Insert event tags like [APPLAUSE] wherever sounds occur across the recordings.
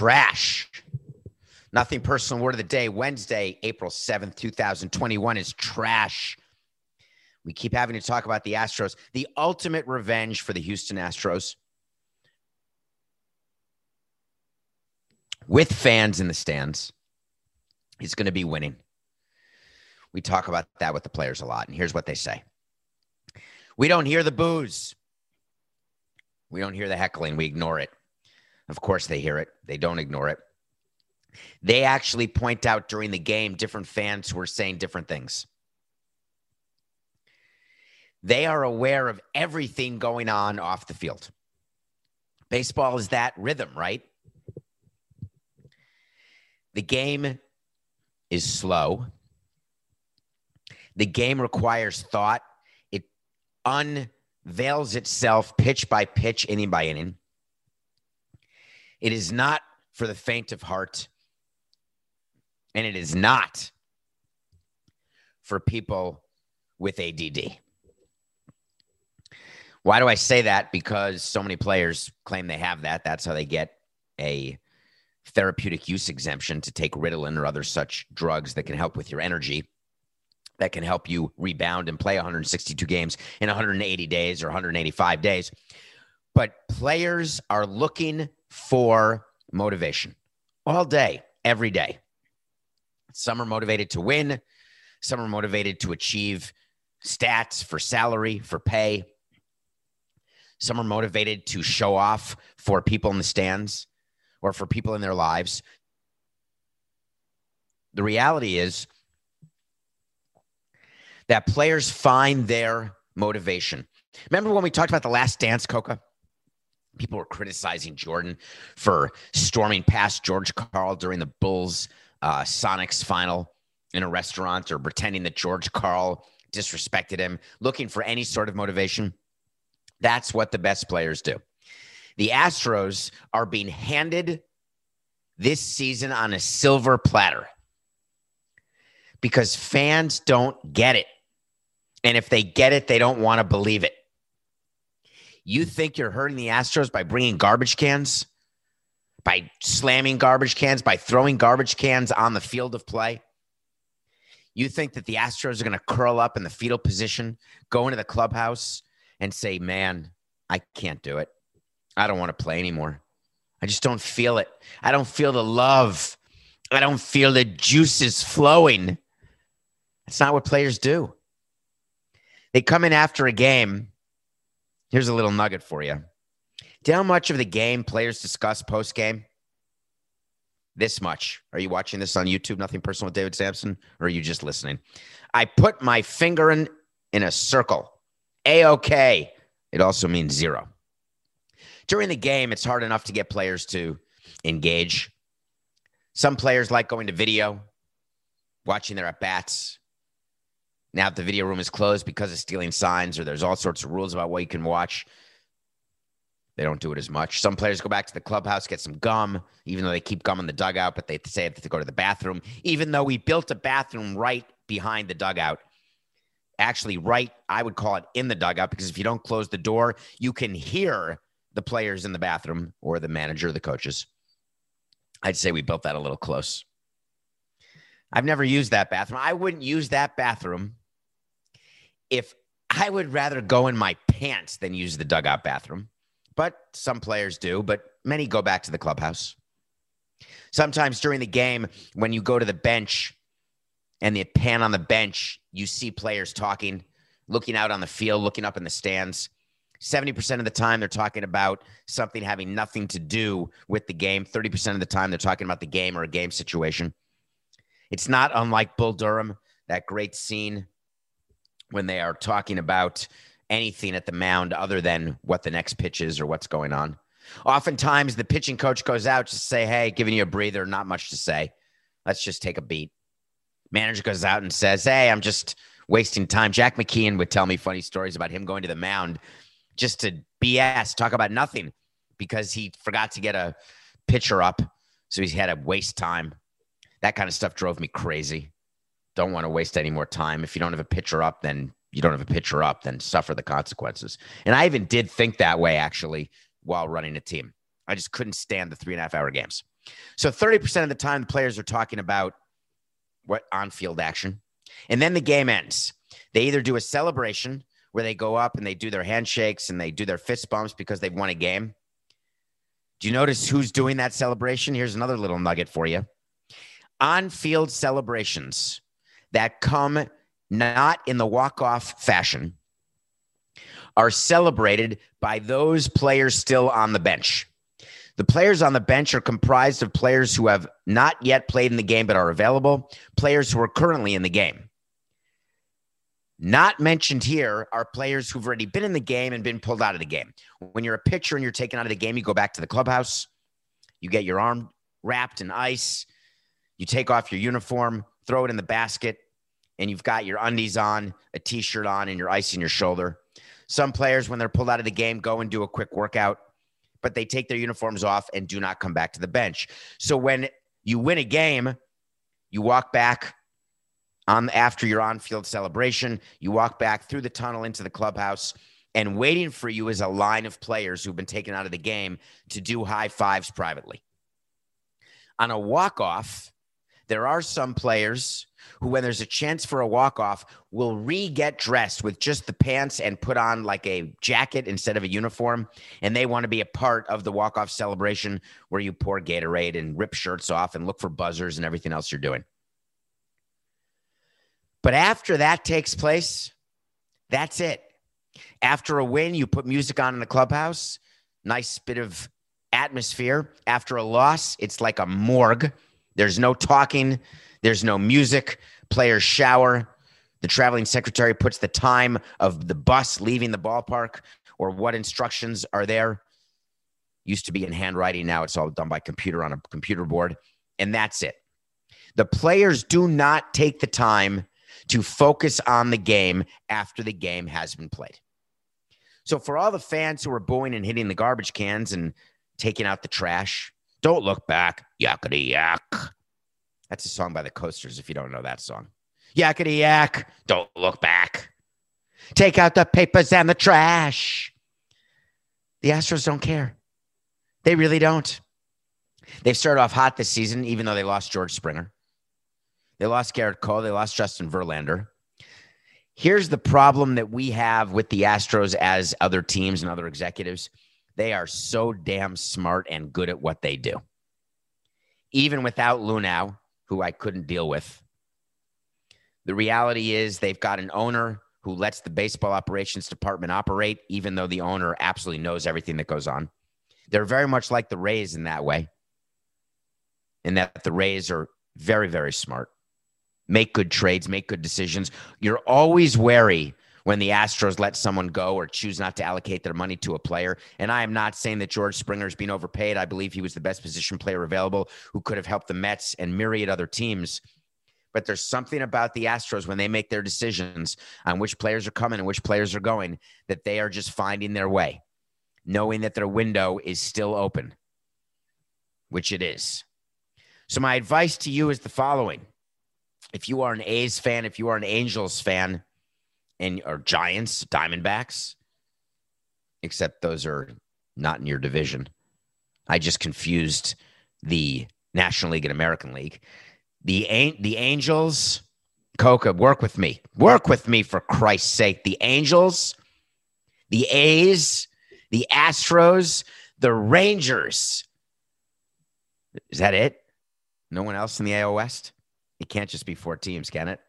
trash. Nothing personal word of the day. Wednesday, April 7th, 2021 is trash. We keep having to talk about the Astros, the ultimate revenge for the Houston Astros. With fans in the stands, is going to be winning. We talk about that with the players a lot. And here's what they say We don't hear the boos. We don't hear the heckling. We ignore it. Of course, they hear it, they don't ignore it. They actually point out during the game different fans who are saying different things. They are aware of everything going on off the field. Baseball is that rhythm, right? The game is slow. The game requires thought. It unveils itself pitch by pitch, inning by inning. It is not for the faint of heart. And it is not for people with ADD. Why do I say that? Because so many players claim they have that. That's how they get a therapeutic use exemption to take Ritalin or other such drugs that can help with your energy, that can help you rebound and play 162 games in 180 days or 185 days. But players are looking for motivation all day, every day. Some are motivated to win, some are motivated to achieve stats for salary, for pay. Some are motivated to show off for people in the stands or for people in their lives. The reality is that players find their motivation. Remember when we talked about the last dance, Coca? People were criticizing Jordan for storming past George Karl during the Bulls uh, Sonics final in a restaurant or pretending that George Karl disrespected him, looking for any sort of motivation. That's what the best players do. The Astros are being handed this season on a silver platter because fans don't get it. And if they get it, they don't want to believe it. You think you're hurting the Astros by bringing garbage cans, by slamming garbage cans, by throwing garbage cans on the field of play? You think that the Astros are going to curl up in the fetal position, go into the clubhouse, and say, Man, I can't do it. I don't want to play anymore. I just don't feel it. I don't feel the love. I don't feel the juices flowing. That's not what players do. They come in after a game. Here's a little nugget for you. Do how much of the game players discuss post game? This much. Are you watching this on YouTube? Nothing personal with David Samson? or are you just listening? I put my finger in in a circle. A OK. It also means zero during the game, it's hard enough to get players to engage. Some players like going to video, watching their at bats. Now, if the video room is closed because of stealing signs or there's all sorts of rules about what you can watch, they don't do it as much. Some players go back to the clubhouse, get some gum, even though they keep gum in the dugout, but they say they go to the bathroom, even though we built a bathroom right behind the dugout. Actually, right, I would call it in the dugout because if you don't close the door, you can hear the players in the bathroom or the manager, the coaches. I'd say we built that a little close. I've never used that bathroom. I wouldn't use that bathroom if I would rather go in my pants than use the dugout bathroom. But some players do, but many go back to the clubhouse. Sometimes during the game, when you go to the bench and the pan on the bench, you see players talking, looking out on the field, looking up in the stands. 70% of the time, they're talking about something having nothing to do with the game. 30% of the time, they're talking about the game or a game situation. It's not unlike Bull Durham, that great scene when they are talking about anything at the mound other than what the next pitch is or what's going on. Oftentimes, the pitching coach goes out to say, Hey, giving you a breather, not much to say. Let's just take a beat. Manager goes out and says, Hey, I'm just wasting time. Jack McKeon would tell me funny stories about him going to the mound just to BS, talk about nothing because he forgot to get a pitcher up. So he had to waste time. That kind of stuff drove me crazy. Don't want to waste any more time. If you don't have a pitcher up, then you don't have a pitcher up, then suffer the consequences. And I even did think that way actually while running a team. I just couldn't stand the three and a half hour games. So 30% of the time, the players are talking about what on field action. And then the game ends. They either do a celebration where they go up and they do their handshakes and they do their fist bumps because they've won a game. Do you notice who's doing that celebration? Here's another little nugget for you. On field celebrations that come not in the walk off fashion are celebrated by those players still on the bench. The players on the bench are comprised of players who have not yet played in the game but are available, players who are currently in the game. Not mentioned here are players who've already been in the game and been pulled out of the game. When you're a pitcher and you're taken out of the game, you go back to the clubhouse, you get your arm wrapped in ice, you take off your uniform, throw it in the basket, and you've got your undies on, a t shirt on, and your ice in your shoulder. Some players, when they're pulled out of the game, go and do a quick workout, but they take their uniforms off and do not come back to the bench. So when you win a game, you walk back on after your on-field celebration. You walk back through the tunnel into the clubhouse, and waiting for you is a line of players who've been taken out of the game to do high fives privately. On a walk-off, there are some players who, when there's a chance for a walk-off, will re-get dressed with just the pants and put on like a jacket instead of a uniform, and they want to be a part of the walk-off celebration where you pour Gatorade and rip shirts off and look for buzzers and everything else you're doing. But after that takes place, that's it. After a win, you put music on in the clubhouse, nice bit of atmosphere. After a loss, it's like a morgue. There's no talking, there's no music. Players shower. The traveling secretary puts the time of the bus leaving the ballpark or what instructions are there. Used to be in handwriting, now it's all done by computer on a computer board. And that's it. The players do not take the time to focus on the game after the game has been played. So, for all the fans who are booing and hitting the garbage cans and taking out the trash, don't look back. Yakety yak. That's a song by the Coasters if you don't know that song. Yakety yak. Don't look back. Take out the papers and the trash. The Astros don't care. They really don't. They've started off hot this season, even though they lost George Springer. They lost Gerrit Cole. They lost Justin Verlander. Here's the problem that we have with the Astros as other teams and other executives. They are so damn smart and good at what they do. Even without Luhnow, who I couldn't deal with, the reality is they've got an owner who lets the baseball operations department operate, even though the owner absolutely knows everything that goes on. They're very much like the Rays in that way, in that the Rays are very, very smart make good trades, make good decisions. You're always wary when the Astros let someone go or choose not to allocate their money to a player. And I am not saying that George Springer is being overpaid. I believe he was the best position player available who could have helped the Mets and myriad other teams. But there's something about the Astros when they make their decisions on which players are coming and which players are going that they are just finding their way, knowing that their window is still open, which it is. So, my advice to you is the following if you are an A's fan, if you are an Angels fan, and or Giants, Diamondbacks, except those are not in your division. I just confused the National League and American League. The the Angels, Coca, work with me. Work with me for Christ's sake. The Angels, the A's, the Astros, the Rangers. Is that it? No one else in the AL West? It can't just be four teams, can it?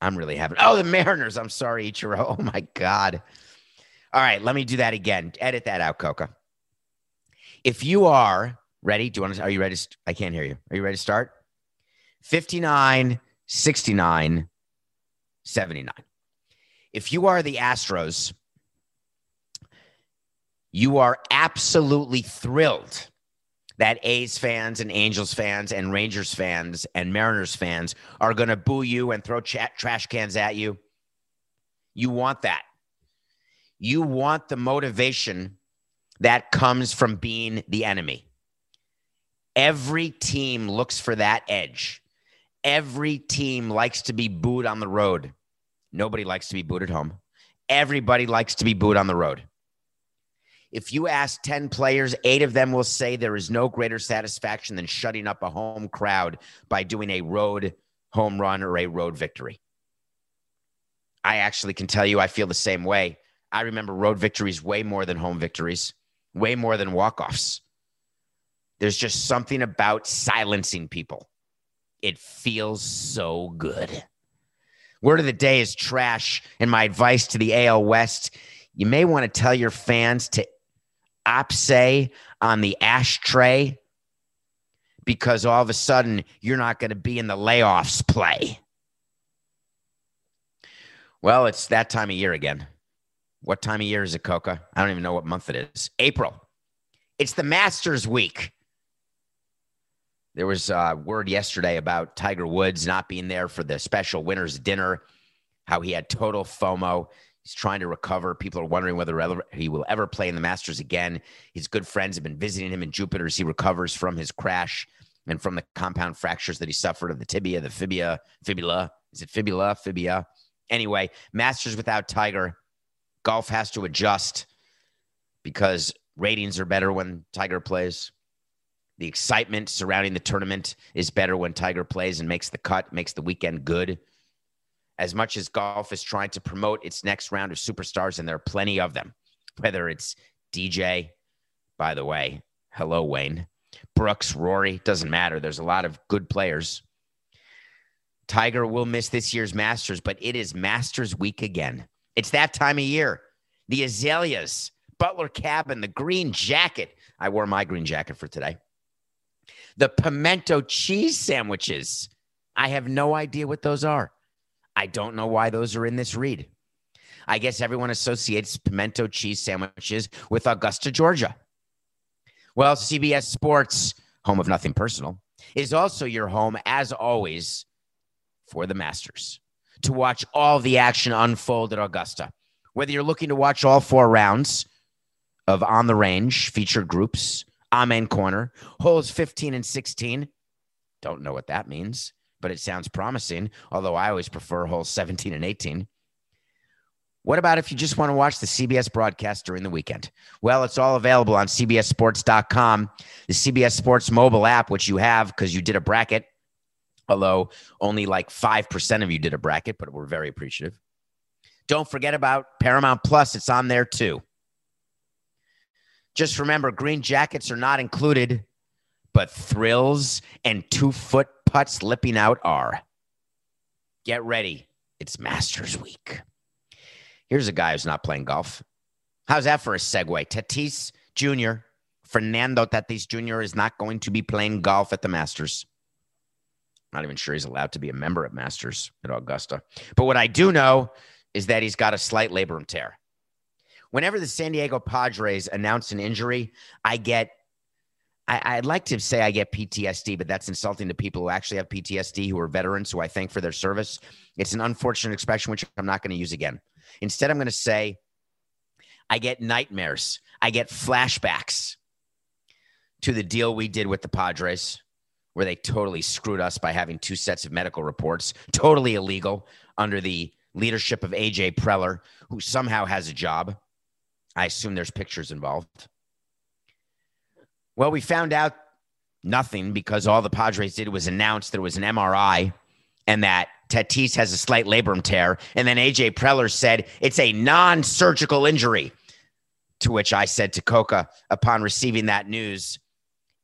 I'm really having. Oh, the Mariners. I'm sorry, Ichiro. [LAUGHS] Oh my God. All right, let me do that again. Edit that out, Coca. If you are ready, do you want to? Are you ready? To, I can't hear you. Are you ready to start? 59, 69, 79. If you are the Astros, you are absolutely thrilled that A's fans and Angels fans and Rangers fans and Mariners fans are going to boo you and throw trash cans at you. You want that. You want the motivation that comes from being the enemy. Every team looks for that edge. Every team likes to be booed on the road. Nobody likes to be booed at home. Everybody likes to be booed on the road. If you ask 10 players, eight of them will say there is no greater satisfaction than shutting up a home crowd by doing a road home run or a road victory. I actually can tell you I feel the same way. I remember road victories way more than home victories, way more than walk offs. There's just something about silencing people. It feels so good. Word of the day is trash. And my advice to the AL West you may want to tell your fans to opsay on the ashtray because all of a sudden you're not going to be in the layoffs play. Well, it's that time of year again. What time of year is it, Coca? I don't even know what month it is. April. It's the Masters week. There was a word yesterday about Tiger Woods not being there for the special winners dinner, how he had total FOMO. He's trying to recover. People are wondering whether he will ever play in the Masters again. His good friends have been visiting him in Jupiter as he recovers from his crash and from the compound fractures that he suffered of the tibia, the fibia, fibula. Is it fibula, fibia? Anyway, Masters without Tiger. Golf has to adjust because ratings are better when Tiger plays. The excitement surrounding the tournament is better when Tiger plays and makes the cut, makes the weekend good. As much as golf is trying to promote its next round of superstars, and there are plenty of them, whether it's DJ, by the way, hello, Wayne, Brooks, Rory, doesn't matter. There's a lot of good players. Tiger will miss this year's Masters, but it is Masters week again. It's that time of year. The azaleas, Butler cabin, the green jacket. I wore my green jacket for today. The pimento cheese sandwiches. I have no idea what those are. I don't know why those are in this read. I guess everyone associates pimento cheese sandwiches with Augusta, Georgia. Well, CBS Sports, home of nothing personal, is also your home, as always, for the Masters to watch all the action unfold at Augusta. Whether you're looking to watch all four rounds of On the Range featured groups, Amen Corner, holes 15 and 16, don't know what that means, but it sounds promising, although I always prefer holes 17 and 18. What about if you just want to watch the CBS broadcast during the weekend? Well, it's all available on CBSSports.com, the CBS Sports mobile app, which you have because you did a bracket although only like 5% of you did a bracket, but we're very appreciative. Don't forget about Paramount Plus, it's on there too. Just remember, green jackets are not included, but thrills and two foot putts lipping out are. Get ready. It's Masters Week. Here's a guy who's not playing golf. How's that for a segue? Tatis Jr., Fernando Tatis Jr. is not going to be playing golf at the Masters. Not even sure he's allowed to be a member at Masters at Augusta. But what I do know is that he's got a slight labrum tear. Whenever the San Diego Padres announce an injury, I get, I, would like to say I get PTSD, but that's insulting to people who actually have PTSD who are veterans who I thank for their service. It's an unfortunate expression, which I'm not going to use again. Instead, I'm going to say, I get nightmares. I get flashbacks to the deal we did with the Padres where they totally screwed us by having two sets of medical reports, totally illegal under the leadership of AJ Preller, who somehow has a job. I assume there's pictures involved. Well, we found out nothing because all the Padres did was announce there was an MRI and that Tatis has a slight labrum tear. And then AJ Preller said it's a non surgical injury. To which I said to Coca upon receiving that news,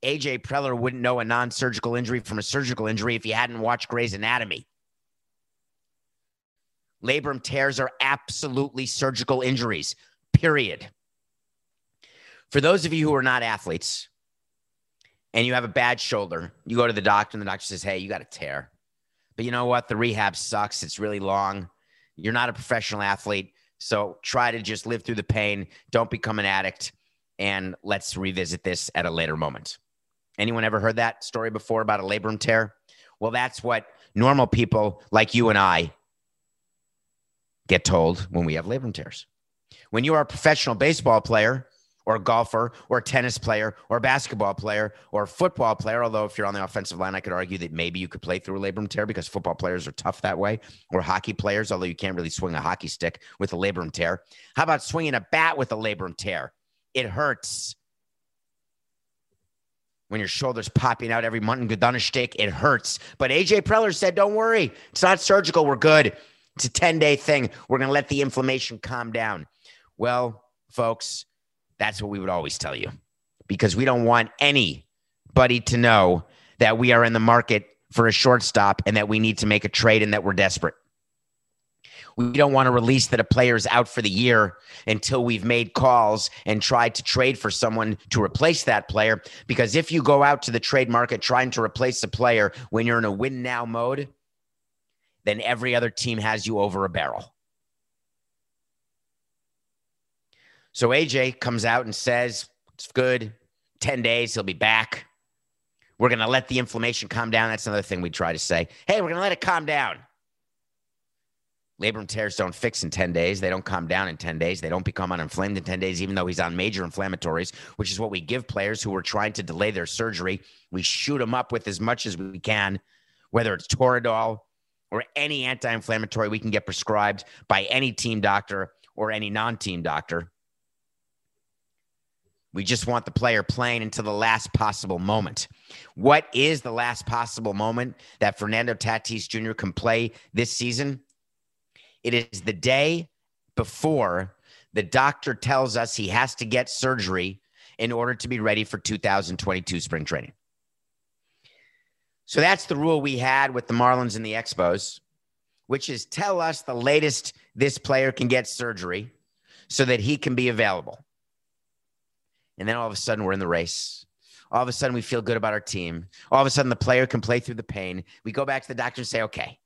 AJ Preller wouldn't know a non surgical injury from a surgical injury if he hadn't watched Grey's Anatomy. Labrum tears are absolutely surgical injuries, period. For those of you who are not athletes and you have a bad shoulder, you go to the doctor and the doctor says, Hey, you got a tear. But you know what? The rehab sucks. It's really long. You're not a professional athlete. So try to just live through the pain. Don't become an addict. And let's revisit this at a later moment. Anyone ever heard that story before about a labrum tear? Well, that's what normal people like you and I get told when we have labrum tears. When you are a professional baseball player or a golfer or a tennis player or a basketball player or a football player, although if you're on the offensive line, I could argue that maybe you could play through a labrum tear because football players are tough that way, or hockey players, although you can't really swing a hockey stick with a labrum tear. How about swinging a bat with a labrum tear? It hurts. When your shoulder's popping out every Mutton Gedunnerstick, it hurts. But AJ Preller said, don't worry. It's not surgical. We're good. It's a 10 day thing. We're going to let the inflammation calm down. Well, folks, that's what we would always tell you because we don't want anybody to know that we are in the market for a shortstop and that we need to make a trade and that we're desperate. We don't want to release that a player is out for the year until we've made calls and tried to trade for someone to replace that player. Because if you go out to the trade market trying to replace a player when you're in a win now mode, then every other team has you over a barrel. So AJ comes out and says, it's good. 10 days, he'll be back. We're going to let the inflammation calm down. That's another thing we try to say. Hey, we're going to let it calm down. Labrum tears don't fix in 10 days. They don't calm down in 10 days. They don't become uninflamed in 10 days, even though he's on major inflammatories, which is what we give players who are trying to delay their surgery. We shoot them up with as much as we can, whether it's Toradol or any anti inflammatory we can get prescribed by any team doctor or any non team doctor. We just want the player playing until the last possible moment. What is the last possible moment that Fernando Tatis Jr. can play this season? It is the day before the doctor tells us he has to get surgery in order to be ready for 2022 spring training. So that's the rule we had with the Marlins and the Expos, which is tell us the latest this player can get surgery so that he can be available. And then all of a sudden, we're in the race. All of a sudden, we feel good about our team. All of a sudden, the player can play through the pain. We go back to the doctor and say, okay,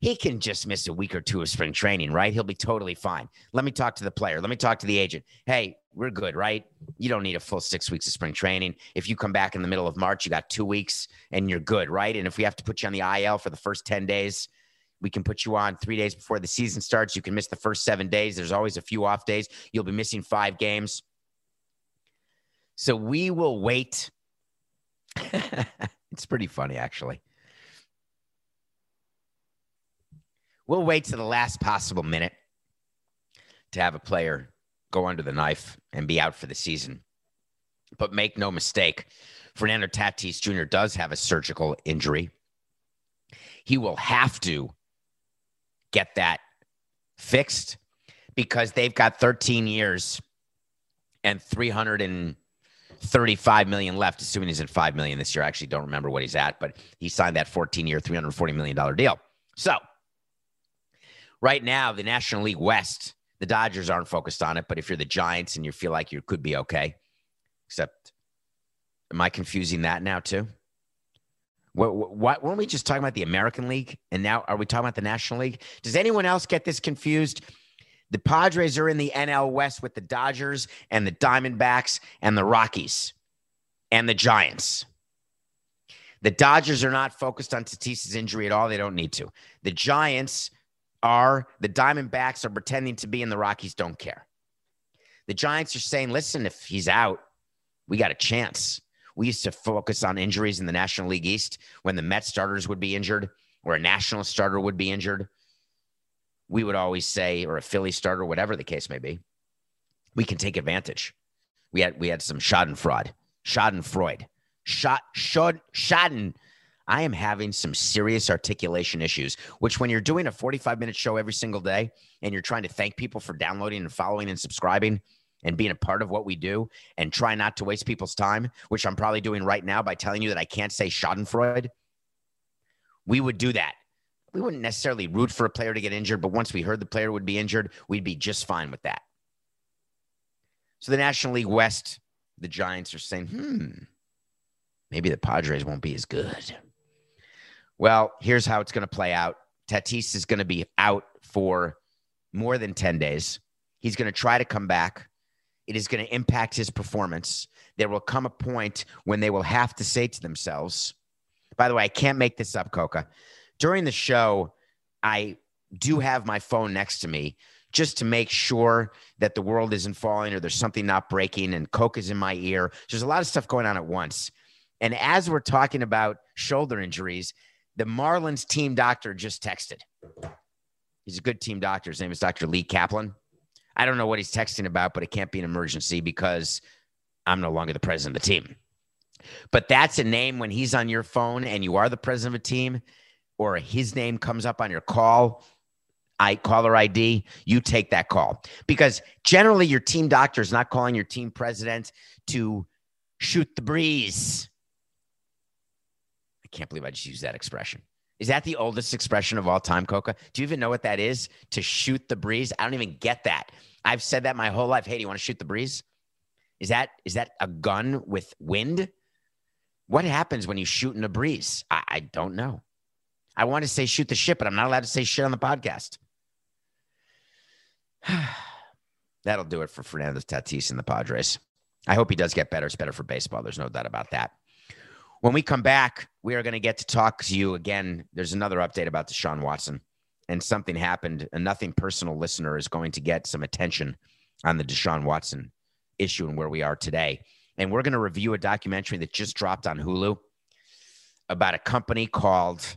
he can just miss a week or two of spring training, right? He'll be totally fine. Let me talk to the player. Let me talk to the agent. Hey, we're good, right? You don't need a full six weeks of spring training. If you come back in the middle of March, you got two weeks and you're good, right? And if we have to put you on the IL for the first 10 days, we can put you on three days before the season starts. You can miss the first seven days. There's always a few off days. You'll be missing five games. So we will wait. [LAUGHS] it's pretty funny, actually. We'll wait to the last possible minute to have a player go under the knife and be out for the season. But make no mistake, Fernando Tatis Jr. does have a surgical injury. He will have to get that fixed because they've got 13 years and 300 and 35 million left, assuming he's at 5 million this year. I actually don't remember what he's at, but he signed that 14 year, $340 million deal. So right now, the National League West, the Dodgers aren't focused on it, but if you're the Giants and you feel like you could be okay, except am I confusing that now too? What, what, weren't we just talking about the American League? And now are we talking about the National League? Does anyone else get this confused? The Padres are in the NL West with the Dodgers and the Diamondbacks and the Rockies and the Giants. The Dodgers are not focused on Tatis's injury at all. They don't need to. The Giants are, the Diamondbacks are pretending to be, and the Rockies don't care. The Giants are saying, listen, if he's out, we got a chance. We used to focus on injuries in the National League East when the Met starters would be injured or a national starter would be injured we would always say, or a Philly starter, whatever the case may be, we can take advantage. We had we had some Schadenfreude, Schadenfreude, shot, shod, Schaden. I am having some serious articulation issues, which when you're doing a 45 minute show every single day and you're trying to thank people for downloading and following and subscribing and being a part of what we do and try not to waste people's time, which I'm probably doing right now by telling you that I can't say Schadenfreude, we would do that we wouldn't necessarily root for a player to get injured, but once we heard the player would be injured, we'd be just fine with that. So the National League West, the Giants are saying, hmm, maybe the Padres won't be as good. Well, here's how it's going to play out Tatis is going to be out for more than 10 days. He's going to try to come back. It is going to impact his performance. There will come a point when they will have to say to themselves, by the way, I can't make this up, Coca during the show, I do have my phone next to me just to make sure that the world isn't falling or there's something not breaking and Coke is in my ear. There's a lot of stuff going on at once. And as we're talking about shoulder injuries, the Marlins team doctor just texted. He's a good team doctor. His name is Dr. Lee Kaplan. I don't know what he's texting about, but it can't be an emergency because I'm no longer the president of the team. But that's a name when he's on your phone and you are the president of a team or his name comes up on your call, I caller ID, you take that call because generally your team doctor is not calling your team president to shoot the breeze. I can't believe I just used that expression. Is that the oldest expression of all time, Coca? Do you even know what that is? To shoot the breeze? I don't even get that. I've said that my whole life. Hey, do you want to shoot the breeze? Is that is that a gun with wind? What happens when you shoot in a breeze? I, I don't know. I want to say shoot the shit, but I'm not allowed to say shit on the podcast. [SIGHS] That'll do it for Fernando Tatis and the Padres. I hope he does get better. It's better for baseball. There's no doubt about that. When we come back, we are going to get to talk to you again. There's another update about Deshaun Watson, and something happened. A nothing personal listener is going to get some attention on the Deshaun Watson issue and where we are today. And we're going to review a documentary that just dropped on Hulu about a company called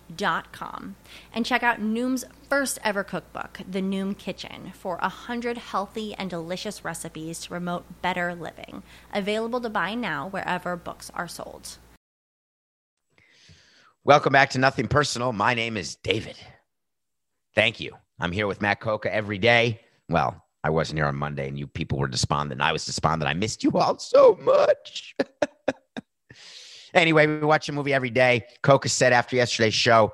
Dot com and check out Noom's first ever cookbook, The Noom Kitchen, for a hundred healthy and delicious recipes to promote better living. Available to buy now wherever books are sold. Welcome back to Nothing Personal. My name is David. Thank you. I'm here with Matt Coca every day. Well, I wasn't here on Monday and you people were despondent. I was despondent. I missed you all so much. [LAUGHS] anyway, we watch a movie every day. Coca said after yesterday's show,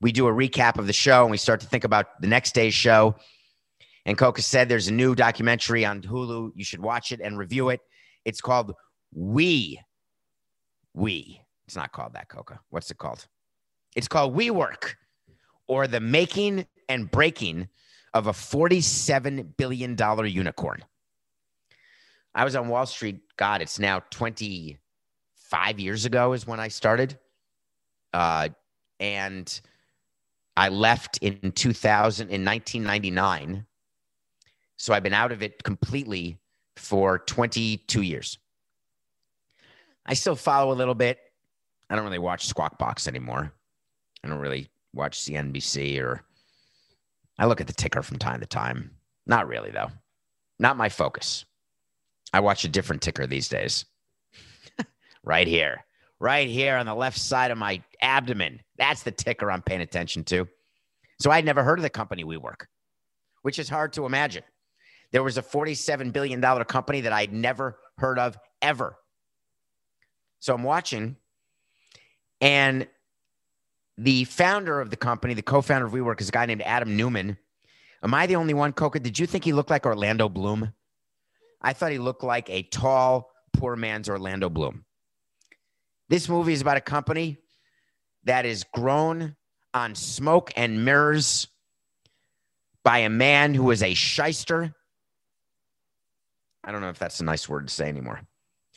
we do a recap of the show and we start to think about the next day's show. And Coca said there's a new documentary on Hulu. You should watch it and review it. It's called We. We it's not called that, Coca. What's it called? It's called We Work or the making and breaking of a $47 billion unicorn. I was on Wall Street. God, it's now 25 years ago, is when I started. Uh, and I left in 2000, in 1999. So I've been out of it completely for 22 years. I still follow a little bit. I don't really watch Squawk Box anymore. I don't really watch CNBC or I look at the ticker from time to time. Not really, though. Not my focus. I watch a different ticker these days. Right here, right here on the left side of my abdomen. That's the ticker I'm paying attention to. So I'd never heard of the company WeWork, which is hard to imagine. There was a $47 billion company that I'd never heard of ever. So I'm watching and the founder of the company, the co-founder of WeWork, is a guy named Adam Neumann. Am I the only one, Coca? Did you think he looked like Orlando Bloom? I thought he looked like a tall, poor man's Orlando Bloom. This movie is about a company that is grown on smoke and mirrors by a man who is a shyster. I don't know if that's a nice word to say anymore.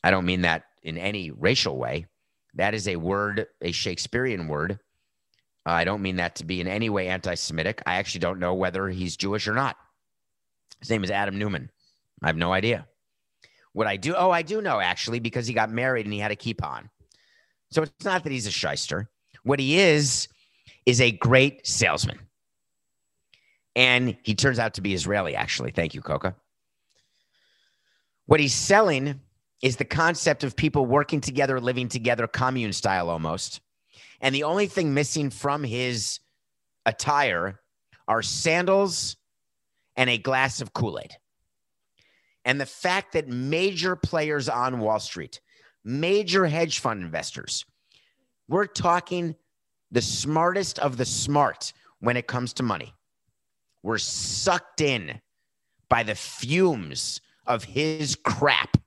I don't mean that in any racial way. That is a word, a Shakespearean word. Uh, I don't mean that to be in any way anti Semitic. I actually don't know whether he's Jewish or not. His name is Adam Neumann. I have no idea. What I do, oh, I do know actually, because he got married and he had a keep on. So it's not that he's a shyster. What he is, is a great salesman. And he turns out to be Israeli, actually. Thank you, Coca. What he's selling is the concept of people working together, living together, commune style almost. And the only thing missing from his attire are sandals and a glass of Kool Aid. And the fact that major players on Wall Street, major hedge fund investors, We're talking the smartest of the smart when it comes to money. We're sucked in by the fumes of his crap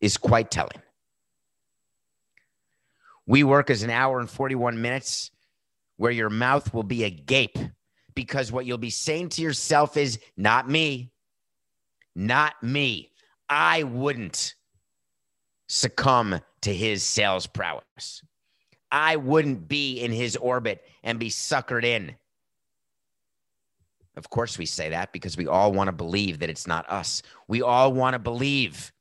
is quite telling. We work as an hour and 41 minutes where your mouth will be agape because what you'll be saying to yourself is not me, not me. I wouldn't succumb to his sales prowess. I wouldn't be in his orbit and be suckered in. Of course, we say that because we all want to believe that it's not us. We all want to believe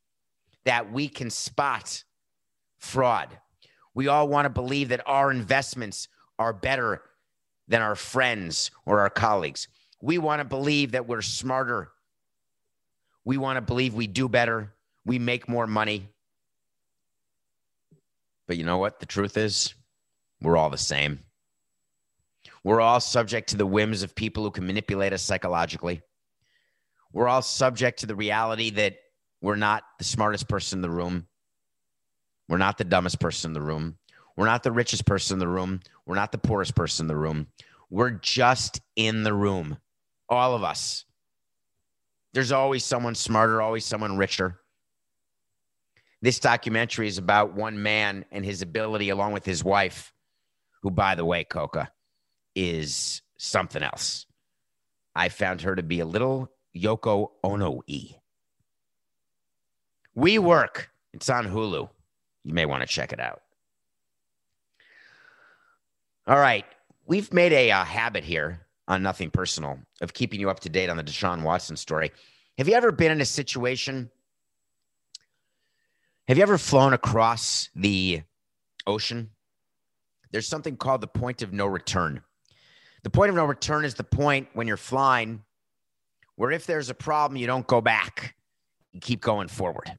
that we can spot fraud. We all want to believe that our investments are better than our friends or our colleagues. We want to believe that we're smarter. We want to believe we do better. We make more money. But you know what? The truth is, we're all the same. We're all subject to the whims of people who can manipulate us psychologically. We're all subject to the reality that we're not the smartest person in the room. We're not the dumbest person in the room. We're not the richest person in the room. We're not the poorest person in the room. We're just in the room, all of us. There's always someone smarter, always someone richer. This documentary is about one man and his ability, along with his wife, who, by the way, Coca, is something else. I found her to be a little Yoko Ono y. We Work. It's on Hulu. You may want to check it out. All right. We've made a uh, habit here on Nothing Personal of keeping you up to date on the Deshaun Watson story. Have you ever been in a situation? Have you ever flown across the ocean? There's something called the point of no return. The point of no return is the point when you're flying where if there's a problem, you don't go back, you keep going forward.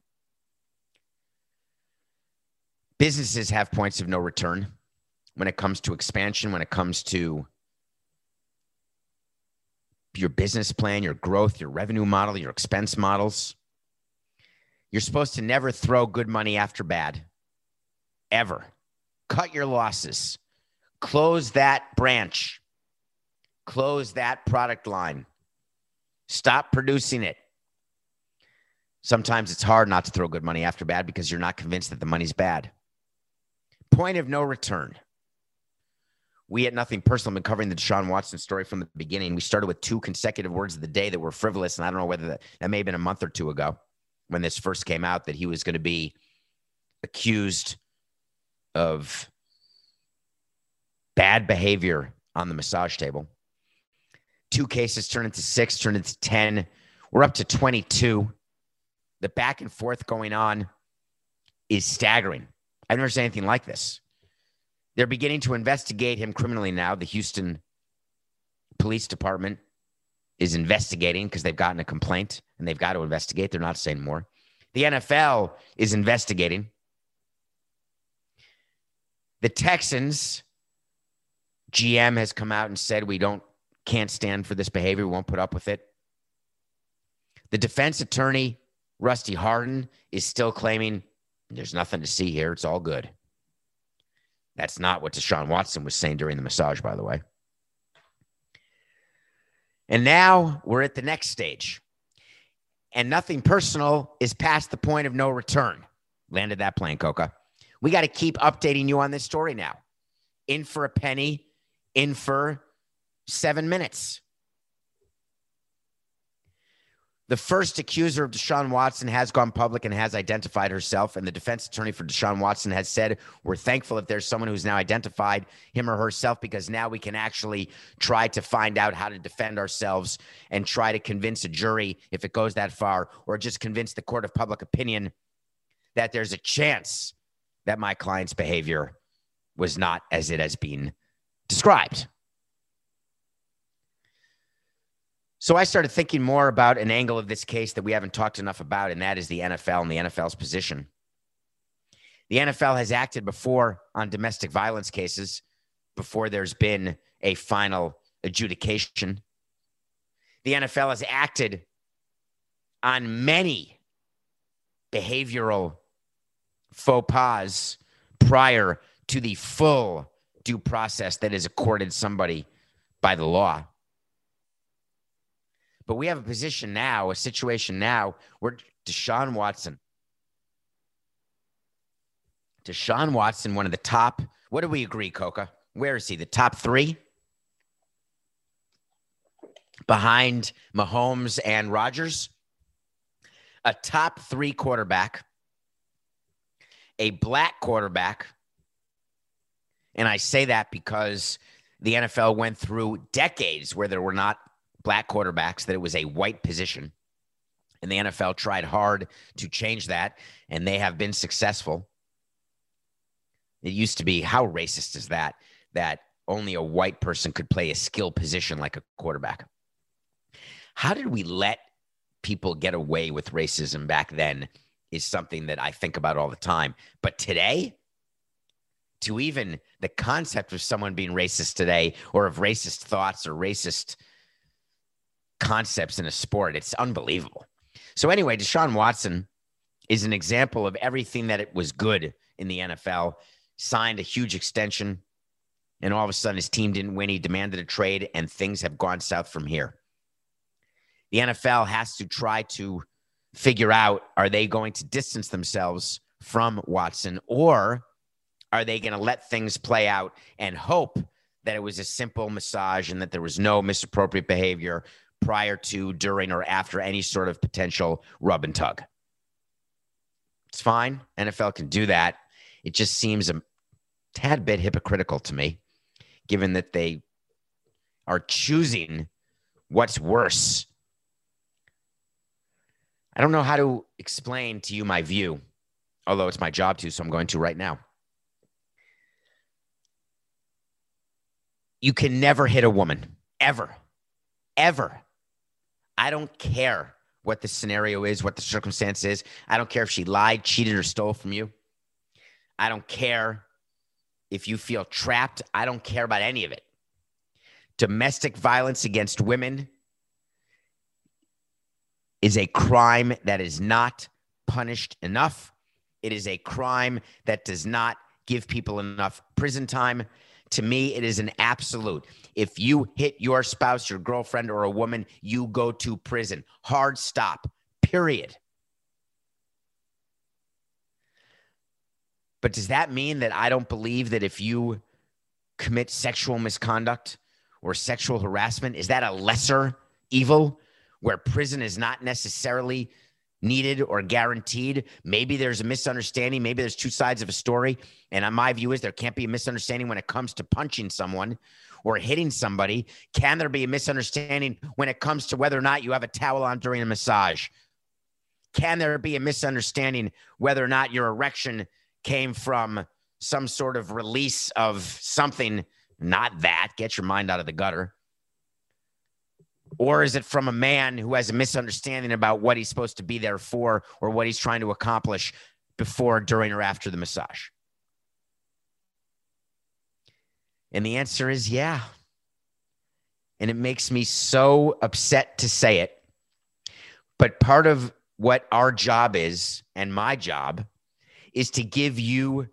Businesses have points of no return when it comes to expansion, when it comes to your business plan, your growth, your revenue model, your expense models. You're supposed to never throw good money after bad, ever. Cut your losses, close that branch, close that product line, stop producing it. Sometimes it's hard not to throw good money after bad because you're not convinced that the money's bad. Point of no return we at Nothing Personal have been covering the Deshaun Watson story from the beginning. We started with two consecutive words of the day that were frivolous. And I don't know whether that, that may have been a month or two ago when this first came out that he was going to be accused of bad behavior on the massage table. Two cases turned into six, turned into 10. We're up to 22. The back and forth going on is staggering. I've never seen anything like this. They're beginning to investigate him criminally now. The Houston Police Department is investigating because they've gotten a complaint and they've got to investigate. They're not saying more. The NFL is investigating. The Texans GM has come out and said we don't can't stand for this behavior. We won't put up with it. The defense attorney Rusty Hardin is still claiming there's nothing to see here. It's all good. That's not what Deshaun Watson was saying during the massage, by the way. And now we're at the next stage. And nothing personal is past the point of no return. Landed that plane, Coca. We got to keep updating you on this story now. In for a penny, in for seven minutes. The first accuser of Deshaun Watson has gone public and has identified herself. And the defense attorney for Deshaun Watson has said, We're thankful if there's someone who's now identified him or herself because now we can actually try to find out how to defend ourselves and try to convince a jury, if it goes that far, or just convince the court of public opinion that there's a chance that my client's behavior was not as it has been described. So I started thinking more about an angle of this case that we haven't talked enough about, and that is the NFL and the NFL's position. The NFL has acted before on domestic violence cases before there's been a final adjudication. The NFL has acted on many behavioral faux pas prior to the full due process that is accorded somebody by the law. But we have a position now, a situation now where Deshaun Watson, Deshaun Watson, one of the top, what do we agree, Coca? Where is he? The top three? Behind Mahomes and Rodgers? A top three quarterback, a black quarterback. And I say that because the NFL went through decades where there were not black quarterbacks, that it was a white position. And the NFL tried hard to change that, and they have been successful. It used to be how racist is that? That only a white person could play a skill position like a quarterback. How did we let people get away with racism back then? Is something that I think about all the time. But today, to even the concept of someone being racist today or of racist thoughts or racist concepts in a sport. It's unbelievable. So, anyway, Deshaun Watson is an example of everything that it was good in the NFL. Signed a huge extension, and all of a sudden his team didn't win. He demanded a trade, and things have gone south from here. The NFL has to try to figure out are they going to distance themselves from Watson or are they going to let things play out and hope that it was a simple massage and that there was no misappropriate behavior prior to, during, or after any sort of potential rub and tug. It's fine. NFL can do that. It just seems a tad bit hypocritical to me, given that they are choosing what's worse. I don't know how to explain to you my view, although it's my job to, so I'm going to right now. You can never hit a woman, ever, ever. I don't care what the scenario is, what the circumstance is. I don't care if she lied, cheated, or stole from you. I don't care if you feel trapped. I don't care about any of it. Domestic violence against women is a crime that is not punished enough. It is a crime that does not give people enough prison time. To me, it is an absolute. If you hit your spouse, your girlfriend, or a woman, you go to prison. Hard stop, period. But does that mean that I don't believe that if you commit sexual misconduct or sexual harassment, is that a lesser evil where prison is not necessarily needed or guaranteed. Maybe there's a misunderstanding. Maybe there's two sides of a story. And my view is there can't be a misunderstanding when it comes to punching someone or hitting somebody. Can there be a misunderstanding when it comes to whether or not you have a towel on during a massage? Can there be a misunderstanding whether or not your erection came from some sort of release of something? Not that. Get your mind out of the gutter. Or is it from a man who has a misunderstanding about what he's supposed to be there for or what he's trying to accomplish before, during, or after the massage? And the answer is yeah. And it makes me so upset to say it. But part of what our job is, and my job, is to give you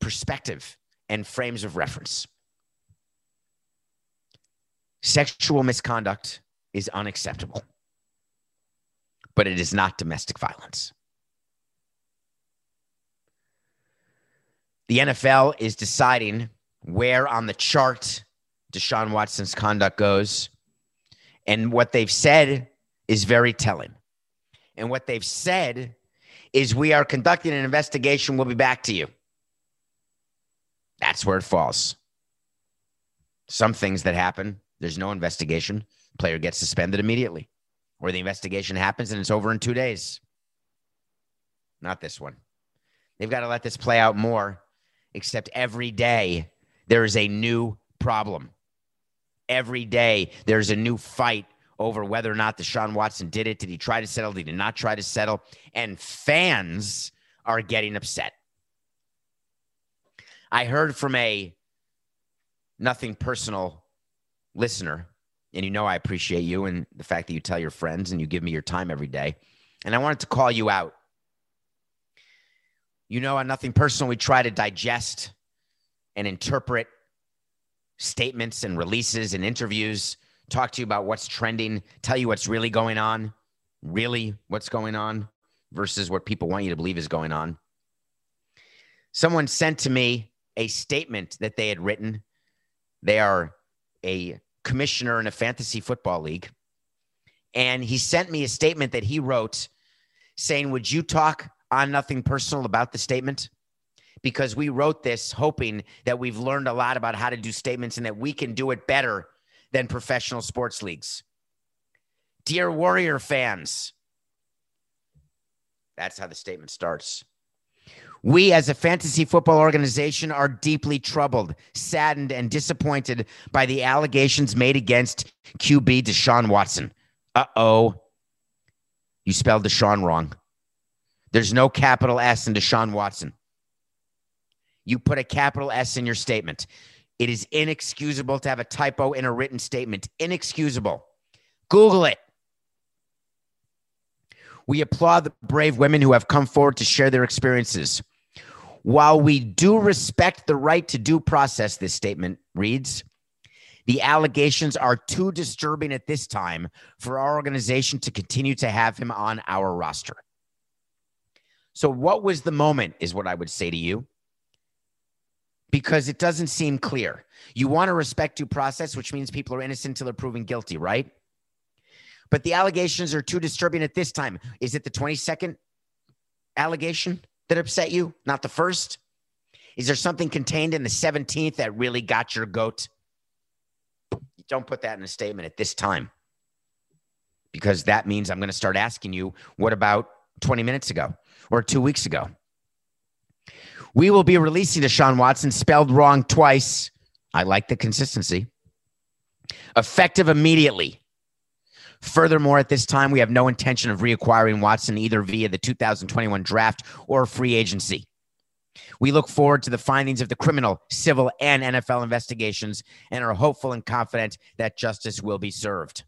perspective and frames of reference. Sexual misconduct is unacceptable, but it is not domestic violence. The NFL is deciding where on the chart Deshaun Watson's conduct goes. And what they've said is very telling. And what they've said is we are conducting an investigation. We'll be back to you. That's where it falls. Some things that happen there's no investigation. Player gets suspended immediately, or the investigation happens and it's over in two days. Not this one. They've got to let this play out more, except every day there is a new problem. Every day there's a new fight over whether or not Deshaun Watson did it. Did he try to settle? Did he not try to settle? And fans are getting upset. I heard from a nothing personal listener, and you know I appreciate you and the fact that you tell your friends and you give me your time every day. And I wanted to call you out. You know, on Nothing Personal, we try to digest and interpret statements and releases and interviews, talk to you about what's trending, tell you what's really going on, really what's going on versus what people want you to believe is going on. Someone sent to me a statement that they had written. They are a commissioner in a fantasy football league. And he sent me a statement that he wrote saying, Would you talk on nothing personal about the statement? Because we wrote this hoping that we've learned a lot about how to do statements and that we can do it better than professional sports leagues. Dear Warrior fans, that's how the statement starts. We, as a fantasy football organization, are deeply troubled, saddened, and disappointed by the allegations made against QB Deshaun Watson. Uh oh. You spelled Deshaun wrong. There's no capital S in Deshaun Watson. You put a capital S in your statement. It is inexcusable to have a typo in a written statement. Inexcusable. Google it. We applaud the brave women who have come forward to share their experiences. While we do respect the right to due process, this statement reads, the allegations are too disturbing at this time for our organization to continue to have him on our roster. So, what was the moment, is what I would say to you, because it doesn't seem clear. You want to respect due process, which means people are innocent until they're proven guilty, right? But the allegations are too disturbing at this time. Is it the 22nd allegation that upset you, not the first? Is there something contained in the 17th that really got your goat? Don't put that in a statement at this time because that means I'm going to start asking you, what about 20 minutes ago or two weeks ago? We will be releasing Deshaun Watson, spelled wrong twice. I like the consistency. Effective immediately. Furthermore, at this time, we have no intention of reacquiring Watson either via the 2021 draft or free agency. We look forward to the findings of the criminal, civil, and NFL investigations and are hopeful and confident that justice will be served.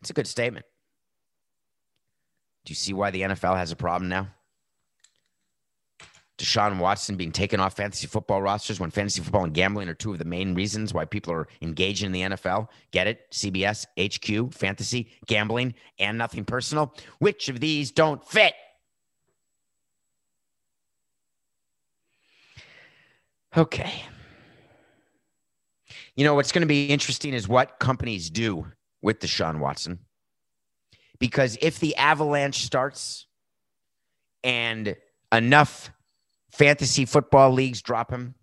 It's a good statement. Do you see why the NFL has a problem now? Deshaun Watson being taken off fantasy football rosters when fantasy football and gambling are two of the main reasons why people are engaging in the NFL. Get it? CBS, HQ, fantasy, gambling, and nothing personal. Which of these don't fit? Okay. You know, what's going to be interesting is what companies do with Deshaun Watson. Because if the avalanche starts and enough fantasy football leagues drop him,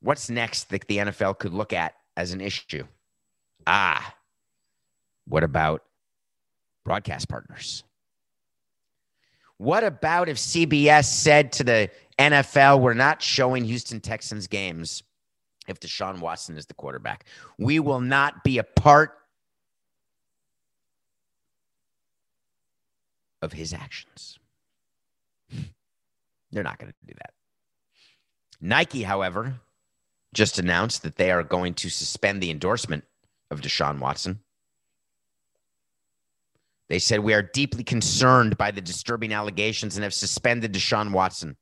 what's next that the NFL could look at as an issue? Ah, what about broadcast partners? What about if CBS said to the NFL, we're not showing Houston Texans games if Deshaun Watson is the quarterback? We will not be a part of his actions. They're not going to do that. Nike, however, just announced that they are going to suspend the endorsement of Deshaun Watson. They said, We are deeply concerned by the disturbing allegations and have suspended Deshaun Watson.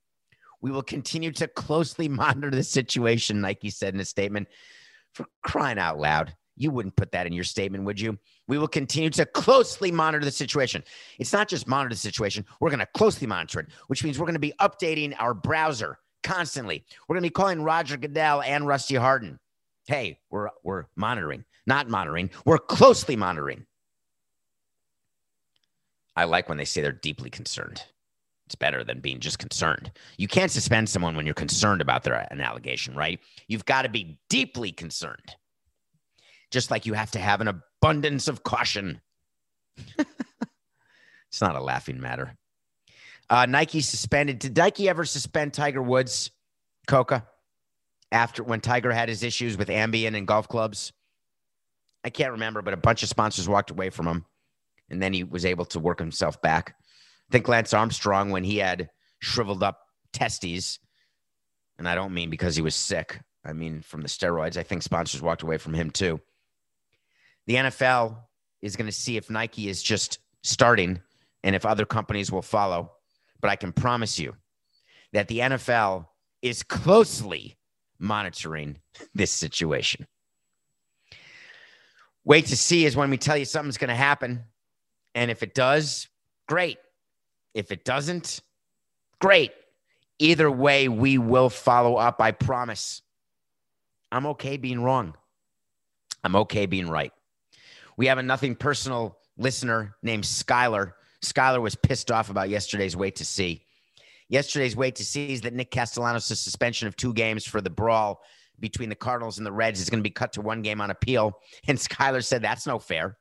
We will continue to closely [LAUGHS] monitor the situation, Nike said in a statement. For crying out loud, you wouldn't put that in your statement, would you? We will continue to closely monitor the situation. It's not just monitor the situation, we're going to closely monitor it, which means we're going to be updating our browser constantly. We're going to be calling Roger Goodell and Rusty Hardin. Hey, we're, we're monitoring, not monitoring, we're closely monitoring. I like when they say they're deeply concerned. It's better than being just concerned. You can't suspend someone when you're concerned about their an allegation, right? You've got to be deeply concerned. Just like you have to have an abundance of caution. [LAUGHS] it's not a laughing matter. Uh, Nike suspended. Did Nike ever suspend Tiger Woods, Coca, after when Tiger had his issues with Ambien and golf clubs? I can't remember, but a bunch of sponsors walked away from him and then he was able to work himself back. I think Lance Armstrong, when he had shriveled up testes, and I don't mean because he was sick, I mean from the steroids, I think sponsors walked away from him too. The NFL is going to see if Nike is just starting and if other companies will follow. But I can promise you that the NFL is closely monitoring this situation. Wait to see is when we tell you something's going to happen. And if it does, great. If it doesn't, great. Either way, we will follow up. I promise. I'm okay being wrong. I'm okay being right. We have a nothing personal listener named Skylar. Skylar was pissed off about yesterday's wait to see. Yesterday's wait to see is that Nick Castellanos' suspension of two games for the brawl between the Cardinals and the Reds is going to be cut to one game on appeal. And Skylar said, That's no fair.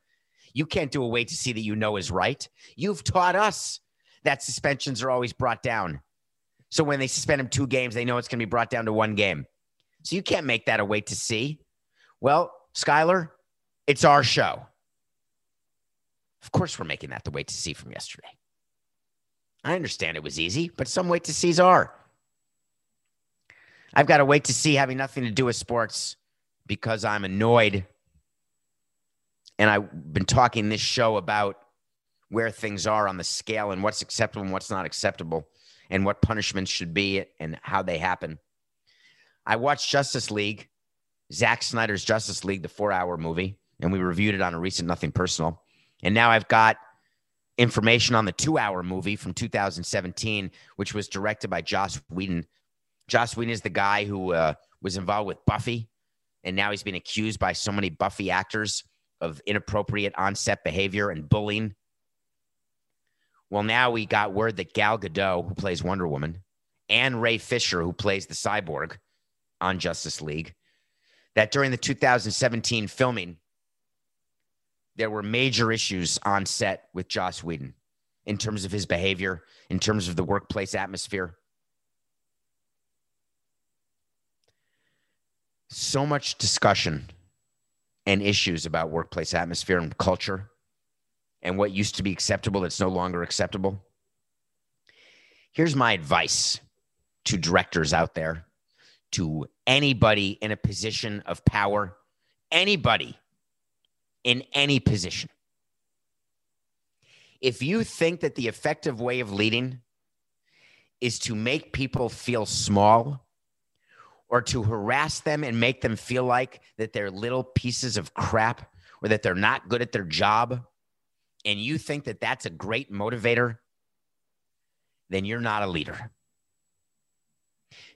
You can't do a wait to see that you know is right. You've taught us that suspensions are always brought down. So when they suspend him two games, they know it's going to be brought down to one game. So you can't make that a wait to see. Well, Skylar, it's our show. Of course, we're making that the wait to see from yesterday. I understand it was easy, but some wait to sees are. I've got to wait to see having nothing to do with sports because I'm annoyed. And I've been talking this show about where things are on the scale and what's acceptable and what's not acceptable and what punishments should be and how they happen. I watched Justice League, Zack Snyder's Justice League, the four hour movie, and we reviewed it on a recent Nothing Personal. And now I've got information on the two hour movie from 2017, which was directed by Joss Whedon. Joss Whedon is the guy who uh, was involved with Buffy, and now he's been accused by so many Buffy actors of inappropriate on set behavior and bullying. Well, now we got word that Gal Gadot, who plays Wonder Woman, and Ray Fisher, who plays the cyborg on Justice League, that during the 2017 filming, there were major issues on set with Joss Whedon in terms of his behavior, in terms of the workplace atmosphere. So much discussion and issues about workplace atmosphere and culture and what used to be acceptable that's no longer acceptable. Here's my advice to directors out there, to anybody in a position of power, anybody in any position. If you think that the effective way of leading is to make people feel small or to harass them and make them feel like that they're little pieces of crap or that they're not good at their job, and you think that that's a great motivator, then you're not a leader.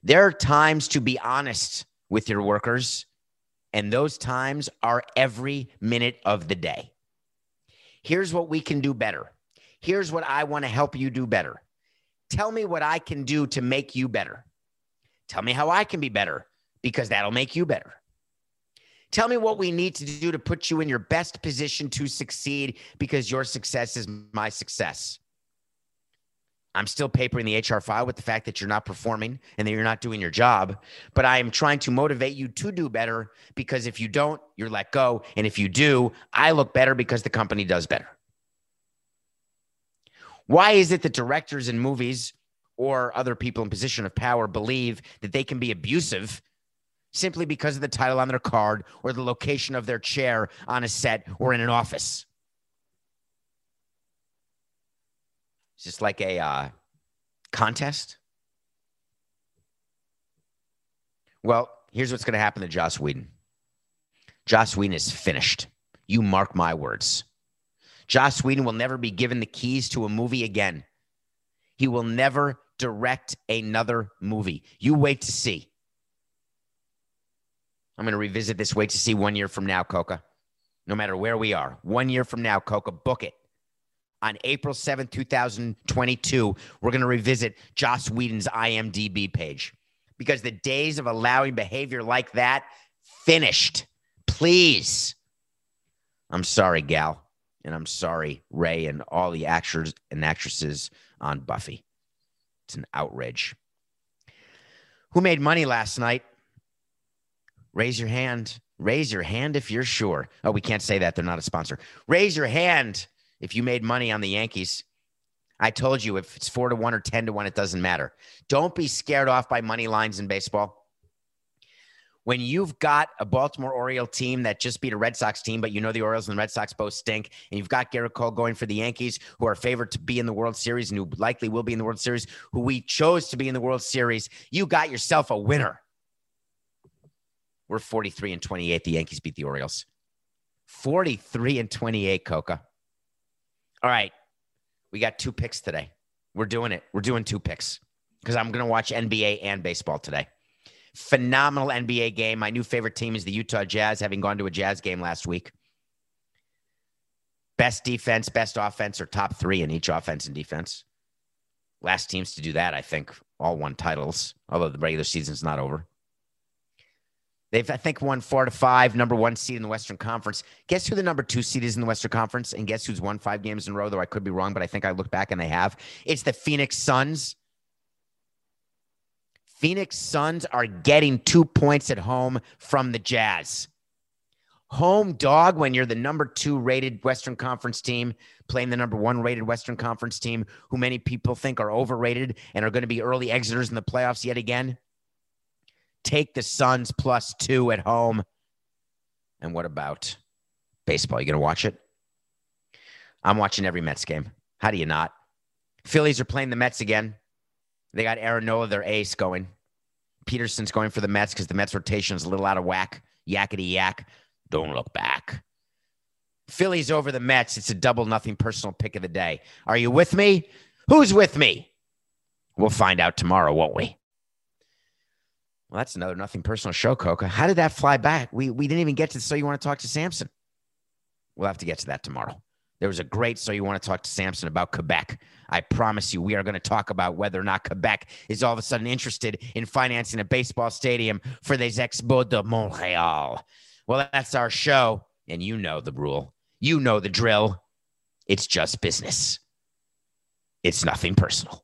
There are times to be honest with your workers and those times are every minute of the day. Here's what we can do better. Here's what I want to help you do better. Tell me what I can do to make you better. Tell me how I can be better because that'll make you better. Tell me what we need to do to put you in your best position to succeed because your success is my success. I'm still papering the HR file with the fact that you're not performing and that you're not doing your job. But I am trying to motivate you to do better because if you don't, you're let go. And if you do, I look better because the company does better. Why is it that directors in movies or other people in position of power believe that they can be abusive simply because of the title on their card or the location of their chair on a set or in an office? Just like a uh, contest. Well, here's what's going to happen to Joss Whedon. Joss Whedon is finished. You mark my words. Joss Whedon will never be given the keys to a movie again. He will never direct another movie. You wait to see. I'm going to revisit this wait to see one year from now, Coca. No matter where we are, one year from now, Coca, book it on April 7th, 2022, we're going to revisit Joss Whedon's IMDb page because the days of allowing behavior like that finished. Please. I'm sorry, Gal. And I'm sorry, Ray, and all the actors and actresses on Buffy. It's an outrage. Who made money last night? Raise your hand. Raise your hand if you're sure. Oh, we can't say that. They're not a sponsor. Raise your hand if you made money on the Yankees, I told you if it's four to one or 10 to one, it doesn't matter. Don't be scared off by money lines in baseball. when you've got a Baltimore Oriole team that just beat a Red Sox team, but you know the Orioles and the Red Sox both stink, and you've got Gerrit Cole going for the Yankees, who are favored to be in the World Series and who likely will be in the World Series, who we chose to be in the World Series, you got yourself a winner. We're 43 and 28. The Yankees beat the Orioles. 43 and 28, Coca. All right. We got two picks today. We're doing it. We're doing two picks because I'm going to watch NBA and baseball today. Phenomenal NBA game. My new favorite team is the Utah Jazz, having gone to a Jazz game last week. Best defense, best offense, or top three in each offense and defense. Last teams to do that, I think, all won titles, although the regular season's not over. They've, I think, won four to five, number one seed in the Western Conference. Guess who the number two seed is in the Western Conference? And guess who's won five games in a row, though I could be wrong, but I think I look back and they have. It's the Phoenix Suns. Phoenix Suns are getting two points at home from the Jazz. Home dog when you're the number two rated Western Conference team playing the number one rated Western Conference team, who many people think are overrated and are going to be early exiters in the playoffs yet again. Take the Suns plus two at home. And what about baseball? You going to watch it? I'm watching every Mets game. How do you not? Phillies are playing the Mets again. They got Aaron Nola, their ace, going. Peterson's going for the Mets because the Mets rotation is a little out of whack. Yakety yak. Don't look back. Phillies over the Mets. It's a double nothing personal pick of the day. Are you with me? Who's with me? We'll find out tomorrow, won't we? Well, that's another nothing personal show, Coca. How did that fly back? We we didn't even get to so you want to talk to Samson. We'll have to get to that tomorrow. There was a great so you want to talk to Samson about Quebec. I promise you, we are going to talk about whether or not Quebec is all of a sudden interested in financing a baseball stadium for les Expos de Montreal. Well, that's our show, and you know the rule. You know the drill. It's just business. It's nothing personal.